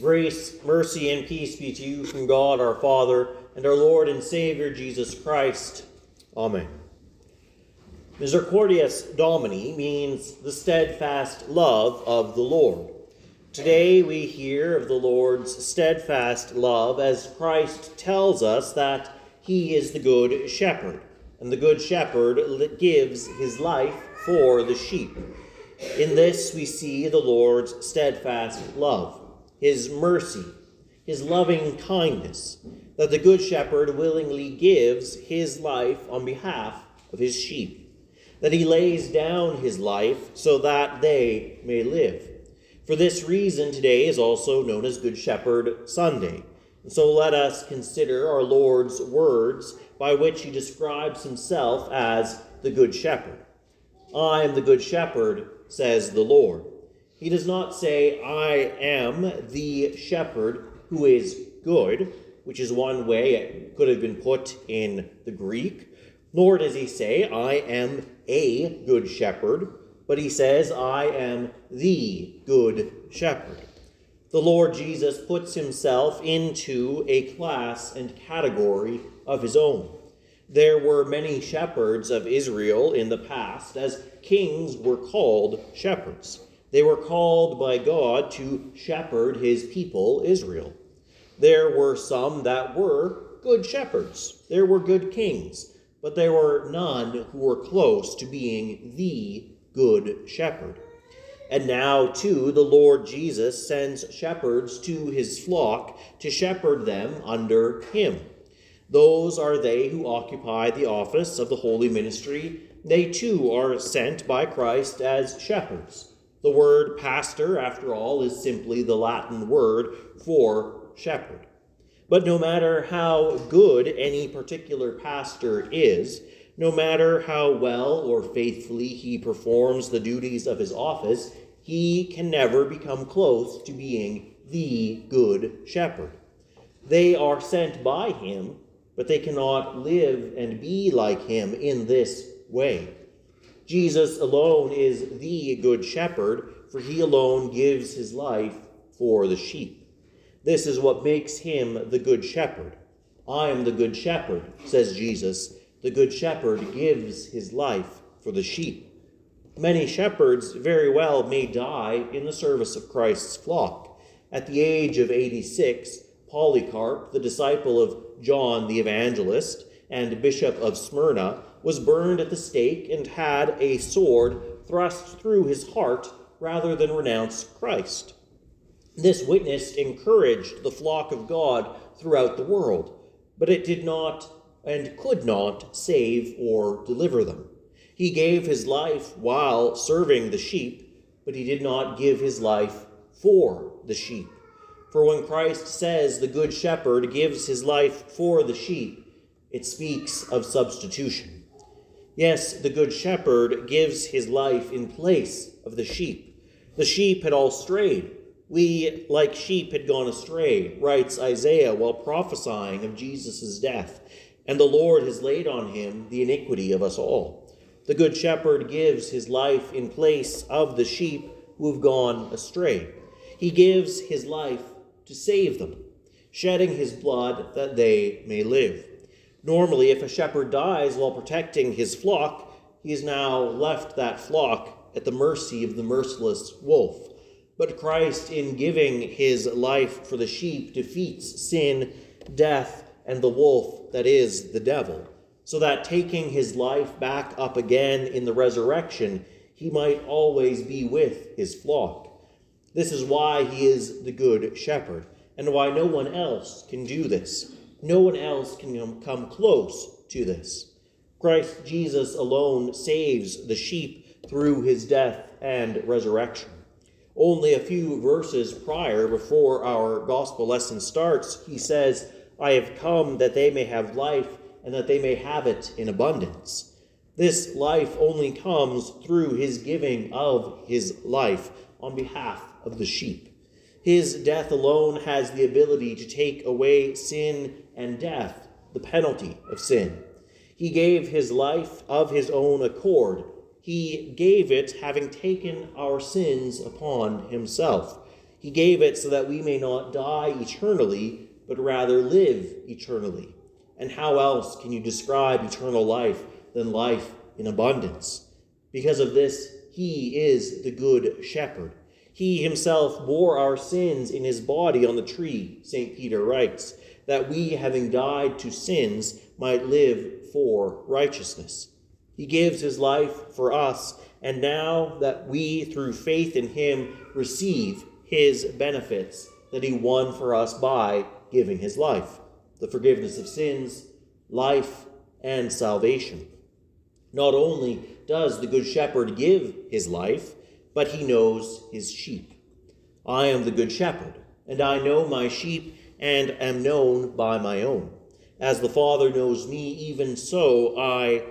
Grace, mercy, and peace be to you from God our Father and our Lord and Savior Jesus Christ. Amen. Misericordias Domini means the steadfast love of the Lord. Today we hear of the Lord's steadfast love as Christ tells us that he is the good shepherd, and the good shepherd gives his life for the sheep. In this we see the Lord's steadfast love his mercy, his loving kindness, that the Good Shepherd willingly gives his life on behalf of his sheep, that he lays down his life so that they may live. For this reason, today is also known as Good Shepherd Sunday. And so let us consider our Lord's words by which he describes himself as the Good Shepherd. I am the Good Shepherd, says the Lord. He does not say, I am the shepherd who is good, which is one way it could have been put in the Greek. Nor does he say, I am a good shepherd, but he says, I am the good shepherd. The Lord Jesus puts himself into a class and category of his own. There were many shepherds of Israel in the past, as kings were called shepherds. They were called by God to shepherd his people, Israel. There were some that were good shepherds, there were good kings, but there were none who were close to being the good shepherd. And now, too, the Lord Jesus sends shepherds to his flock to shepherd them under him. Those are they who occupy the office of the holy ministry. They too are sent by Christ as shepherds. The word pastor, after all, is simply the Latin word for shepherd. But no matter how good any particular pastor is, no matter how well or faithfully he performs the duties of his office, he can never become close to being the good shepherd. They are sent by him, but they cannot live and be like him in this way. Jesus alone is the good shepherd, for he alone gives his life for the sheep. This is what makes him the good shepherd. I am the good shepherd, says Jesus. The good shepherd gives his life for the sheep. Many shepherds very well may die in the service of Christ's flock. At the age of 86, Polycarp, the disciple of John the Evangelist and Bishop of Smyrna, was burned at the stake and had a sword thrust through his heart rather than renounce Christ. This witness encouraged the flock of God throughout the world, but it did not and could not save or deliver them. He gave his life while serving the sheep, but he did not give his life for the sheep. For when Christ says the Good Shepherd gives his life for the sheep, it speaks of substitution. Yes, the Good Shepherd gives his life in place of the sheep. The sheep had all strayed. We, like sheep, had gone astray, writes Isaiah while prophesying of Jesus' death, and the Lord has laid on him the iniquity of us all. The Good Shepherd gives his life in place of the sheep who have gone astray. He gives his life to save them, shedding his blood that they may live. Normally, if a shepherd dies while protecting his flock, he has now left that flock at the mercy of the merciless wolf. But Christ, in giving his life for the sheep, defeats sin, death, and the wolf that is the devil, so that taking his life back up again in the resurrection, he might always be with his flock. This is why he is the good shepherd, and why no one else can do this. No one else can come close to this. Christ Jesus alone saves the sheep through his death and resurrection. Only a few verses prior, before our gospel lesson starts, he says, I have come that they may have life and that they may have it in abundance. This life only comes through his giving of his life on behalf of the sheep. His death alone has the ability to take away sin and death, the penalty of sin. He gave his life of his own accord. He gave it having taken our sins upon himself. He gave it so that we may not die eternally, but rather live eternally. And how else can you describe eternal life than life in abundance? Because of this, he is the good shepherd. He himself bore our sins in his body on the tree, St. Peter writes, that we, having died to sins, might live for righteousness. He gives his life for us, and now that we, through faith in him, receive his benefits that he won for us by giving his life the forgiveness of sins, life, and salvation. Not only does the Good Shepherd give his life, but he knows his sheep. I am the Good Shepherd, and I know my sheep and am known by my own. As the Father knows me, even so I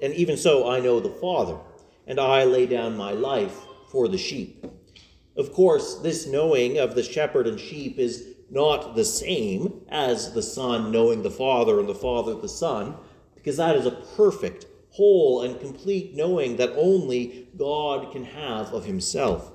and even so I know the Father, and I lay down my life for the sheep. Of course, this knowing of the shepherd and sheep is not the same as the Son knowing the Father and the Father the Son, because that is a perfect, whole, and complete knowing that only God can have of himself.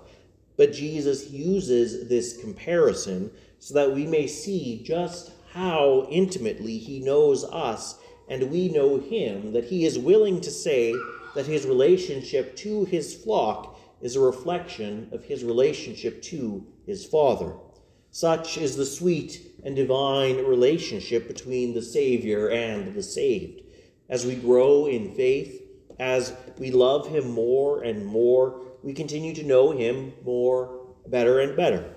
But Jesus uses this comparison so that we may see just how intimately he knows us and we know him, that he is willing to say that his relationship to his flock is a reflection of his relationship to his Father. Such is the sweet and divine relationship between the Savior and the saved. As we grow in faith, as we love Him more and more, we continue to know Him more, better and better.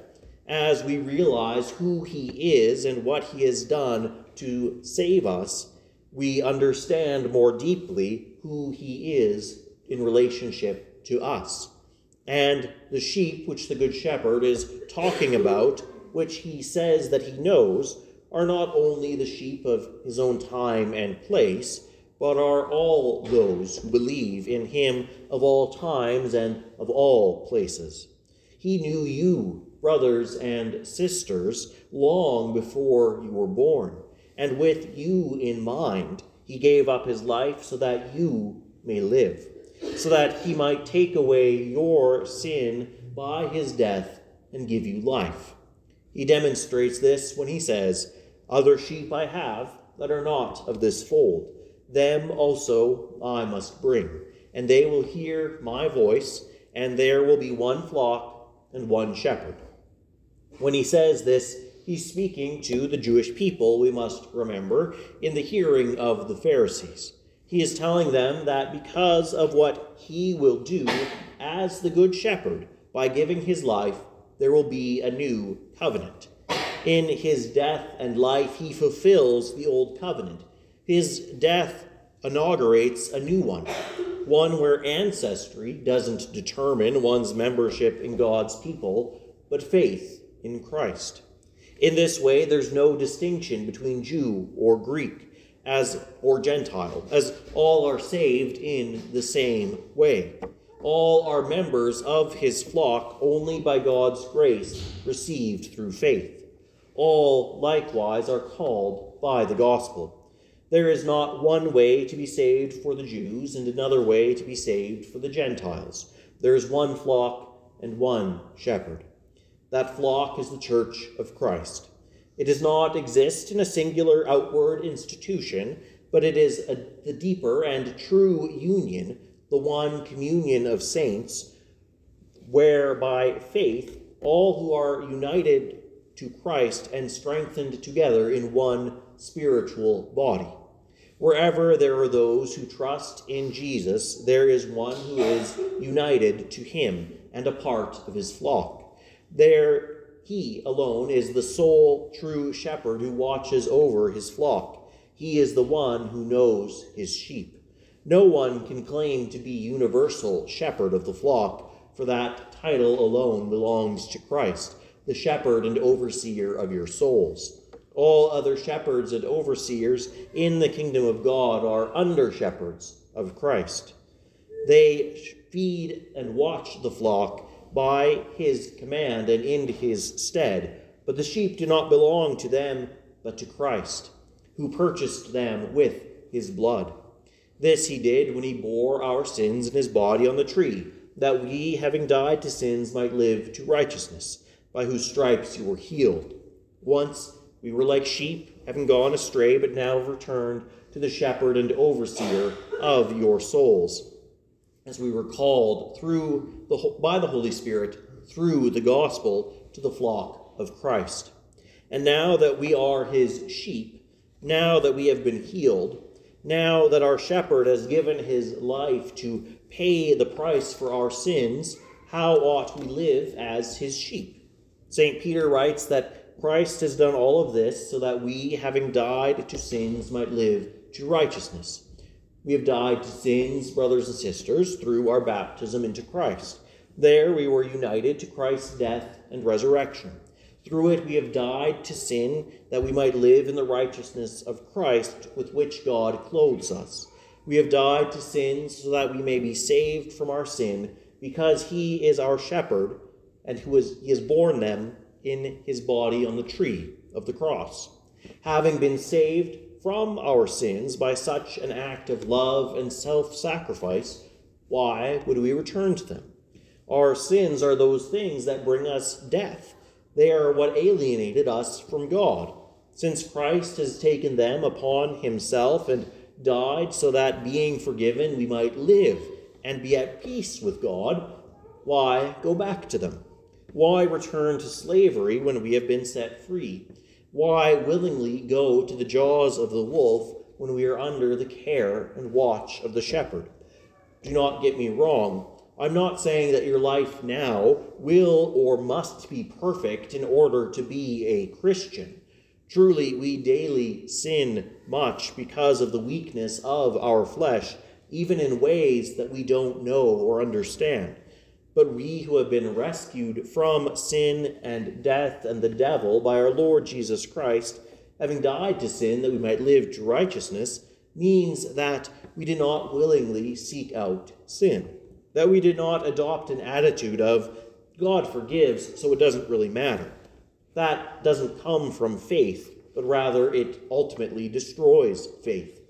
As we realize who He is and what He has done to save us, we understand more deeply who He is in relationship to us. And the sheep, which the Good Shepherd is talking about, which he says that he knows are not only the sheep of his own time and place, but are all those who believe in him of all times and of all places. He knew you, brothers and sisters, long before you were born, and with you in mind, he gave up his life so that you may live, so that he might take away your sin by his death and give you life. He demonstrates this when he says, Other sheep I have that are not of this fold. Them also I must bring, and they will hear my voice, and there will be one flock and one shepherd. When he says this, he's speaking to the Jewish people, we must remember, in the hearing of the Pharisees. He is telling them that because of what he will do as the Good Shepherd by giving his life, there will be a new covenant. In his death and life, he fulfills the old covenant. His death inaugurates a new one, one where ancestry doesn't determine one's membership in God's people, but faith in Christ. In this way, there's no distinction between Jew or Greek as or Gentile, as all are saved in the same way all are members of his flock only by God's grace received through faith. All likewise are called by the gospel. There is not one way to be saved for the Jews and another way to be saved for the Gentiles. There is one flock and one shepherd. That flock is the church of Christ. It does not exist in a singular outward institution, but it is a, the deeper and true union the one communion of saints, where by faith all who are united to Christ and strengthened together in one spiritual body. Wherever there are those who trust in Jesus, there is one who is united to him and a part of his flock. There he alone is the sole true shepherd who watches over his flock. He is the one who knows his sheep. No one can claim to be universal shepherd of the flock, for that title alone belongs to Christ, the shepherd and overseer of your souls. All other shepherds and overseers in the kingdom of God are under shepherds of Christ. They feed and watch the flock by his command and in his stead, but the sheep do not belong to them, but to Christ, who purchased them with his blood. This he did when he bore our sins in his body on the tree, that we, having died to sins, might live to righteousness, by whose stripes you were healed. Once we were like sheep, having gone astray, but now have returned to the shepherd and overseer of your souls. As we were called through the, by the Holy Spirit through the gospel to the flock of Christ. And now that we are his sheep, now that we have been healed, now that our shepherd has given his life to pay the price for our sins, how ought we live as his sheep? St. Peter writes that Christ has done all of this so that we, having died to sins, might live to righteousness. We have died to sins, brothers and sisters, through our baptism into Christ. There we were united to Christ's death and resurrection. Through it we have died to sin, that we might live in the righteousness of Christ with which God clothes us. We have died to sin so that we may be saved from our sin, because he is our shepherd, and who is, he has borne them in his body on the tree of the cross. Having been saved from our sins by such an act of love and self sacrifice, why would we return to them? Our sins are those things that bring us death. They are what alienated us from God. Since Christ has taken them upon himself and died so that, being forgiven, we might live and be at peace with God, why go back to them? Why return to slavery when we have been set free? Why willingly go to the jaws of the wolf when we are under the care and watch of the shepherd? Do not get me wrong. I'm not saying that your life now will or must be perfect in order to be a Christian. Truly, we daily sin much because of the weakness of our flesh, even in ways that we don't know or understand. But we who have been rescued from sin and death and the devil by our Lord Jesus Christ, having died to sin that we might live to righteousness, means that we do not willingly seek out sin that we did not adopt an attitude of, God forgives, so it doesn't really matter. That doesn't come from faith, but rather it ultimately destroys faith.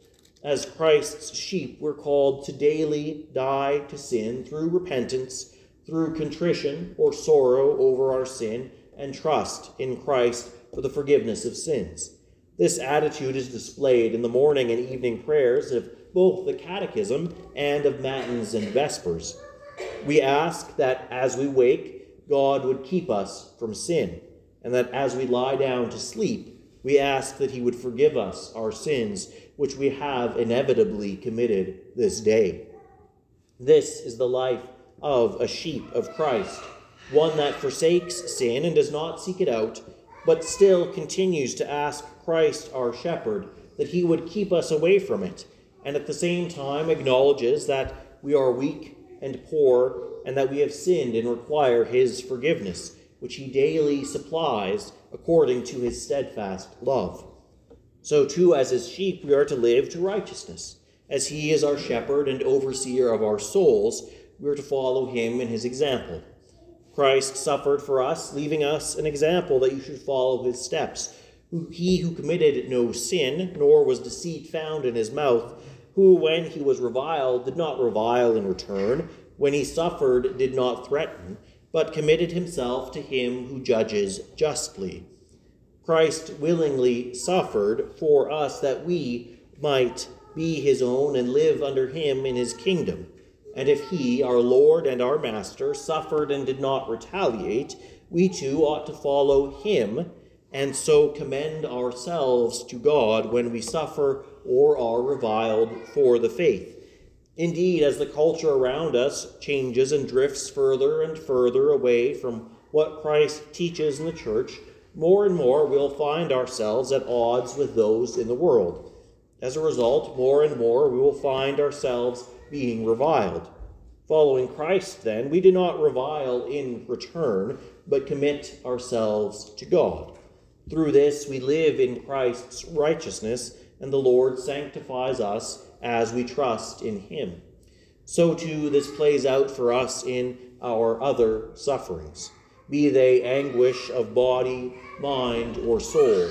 As Christ's sheep, we're called to daily die to sin through repentance, through contrition or sorrow over our sin, and trust in Christ for the forgiveness of sins. This attitude is displayed in the morning and evening prayers of both the Catechism and of Matins and Vespers. We ask that as we wake, God would keep us from sin, and that as we lie down to sleep, we ask that He would forgive us our sins, which we have inevitably committed this day. This is the life of a sheep of Christ, one that forsakes sin and does not seek it out, but still continues to ask Christ, our shepherd, that He would keep us away from it and at the same time acknowledges that we are weak and poor and that we have sinned and require his forgiveness, which he daily supplies according to his steadfast love. So, too, as his sheep, we are to live to righteousness. As he is our shepherd and overseer of our souls, we are to follow him in his example. Christ suffered for us, leaving us an example that you should follow his steps. He who committed no sin, nor was deceit found in his mouth, who, when he was reviled, did not revile in return, when he suffered, did not threaten, but committed himself to him who judges justly. Christ willingly suffered for us that we might be his own and live under him in his kingdom. And if he, our Lord and our Master, suffered and did not retaliate, we too ought to follow him and so commend ourselves to God when we suffer or are reviled for the faith. Indeed, as the culture around us changes and drifts further and further away from what Christ teaches in the church, more and more we'll find ourselves at odds with those in the world. As a result, more and more we will find ourselves being reviled. Following Christ, then, we do not revile in return, but commit ourselves to God. Through this, we live in Christ's righteousness, and the Lord sanctifies us as we trust in Him. So, too, this plays out for us in our other sufferings, be they anguish of body, mind, or soul.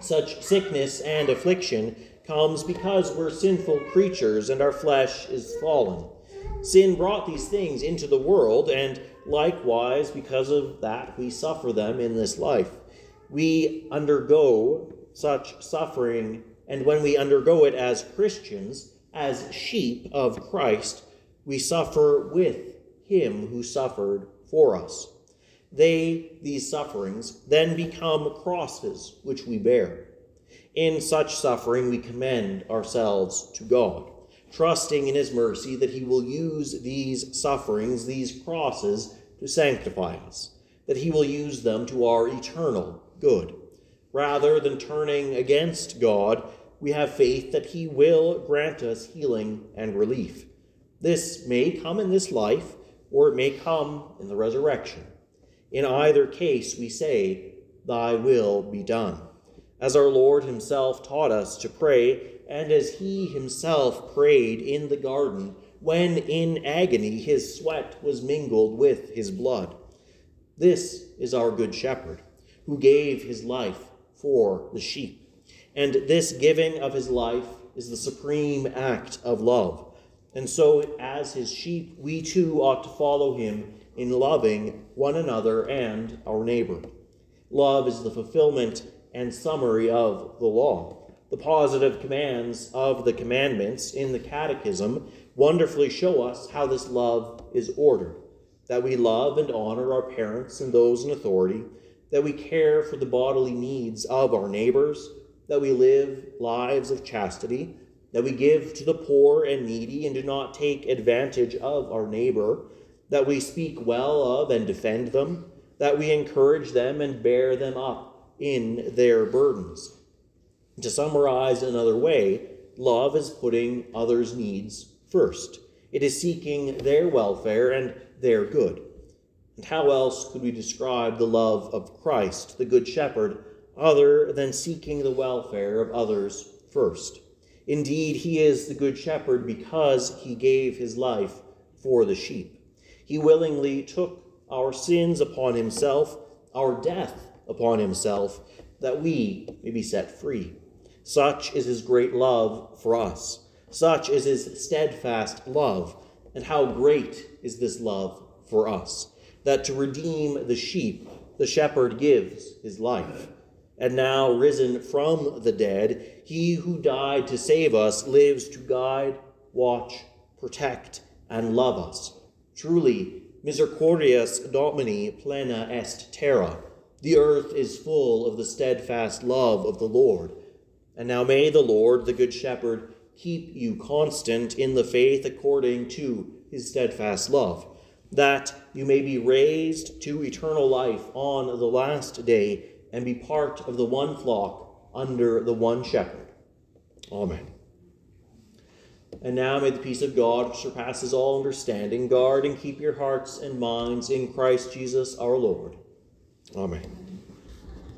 Such sickness and affliction comes because we're sinful creatures and our flesh is fallen. Sin brought these things into the world, and likewise, because of that, we suffer them in this life. We undergo such suffering, and when we undergo it as Christians, as sheep of Christ, we suffer with him who suffered for us. They, these sufferings, then become crosses which we bear. In such suffering, we commend ourselves to God, trusting in his mercy that he will use these sufferings, these crosses, to sanctify us, that he will use them to our eternal good. Rather than turning against God, we have faith that he will grant us healing and relief. This may come in this life, or it may come in the resurrection. In either case, we say, Thy will be done. As our Lord Himself taught us to pray, and as He Himself prayed in the garden, when in agony His sweat was mingled with His blood. This is our Good Shepherd, who gave His life for the sheep. And this giving of His life is the supreme act of love and so, as his sheep, we too ought to follow him in loving one another and our neighbor. Love is the fulfillment and summary of the law. The positive commands of the commandments in the Catechism wonderfully show us how this love is ordered that we love and honor our parents and those in authority, that we care for the bodily needs of our neighbors, that we live lives of chastity that we give to the poor and needy and do not take advantage of our neighbor, that we speak well of and defend them, that we encourage them and bear them up in their burdens. To summarize another way, love is putting others' needs first. It is seeking their welfare and their good. And how else could we describe the love of Christ, the Good Shepherd, other than seeking the welfare of others first? Indeed, he is the good shepherd because he gave his life for the sheep. He willingly took our sins upon himself, our death upon himself, that we may be set free. Such is his great love for us. Such is his steadfast love. And how great is this love for us, that to redeem the sheep, the shepherd gives his life and now risen from the dead, he who died to save us lives to guide, watch, protect, and love us. Truly, misericordias Domini plena est terra. The earth is full of the steadfast love of the Lord. And now may the Lord, the Good Shepherd, keep you constant in the faith according to his steadfast love, that you may be raised to eternal life on the last day and be part of the one flock under the one shepherd. Amen. And now may the peace of God, which surpasses all understanding, guard and keep your hearts and minds in Christ Jesus our Lord. Amen.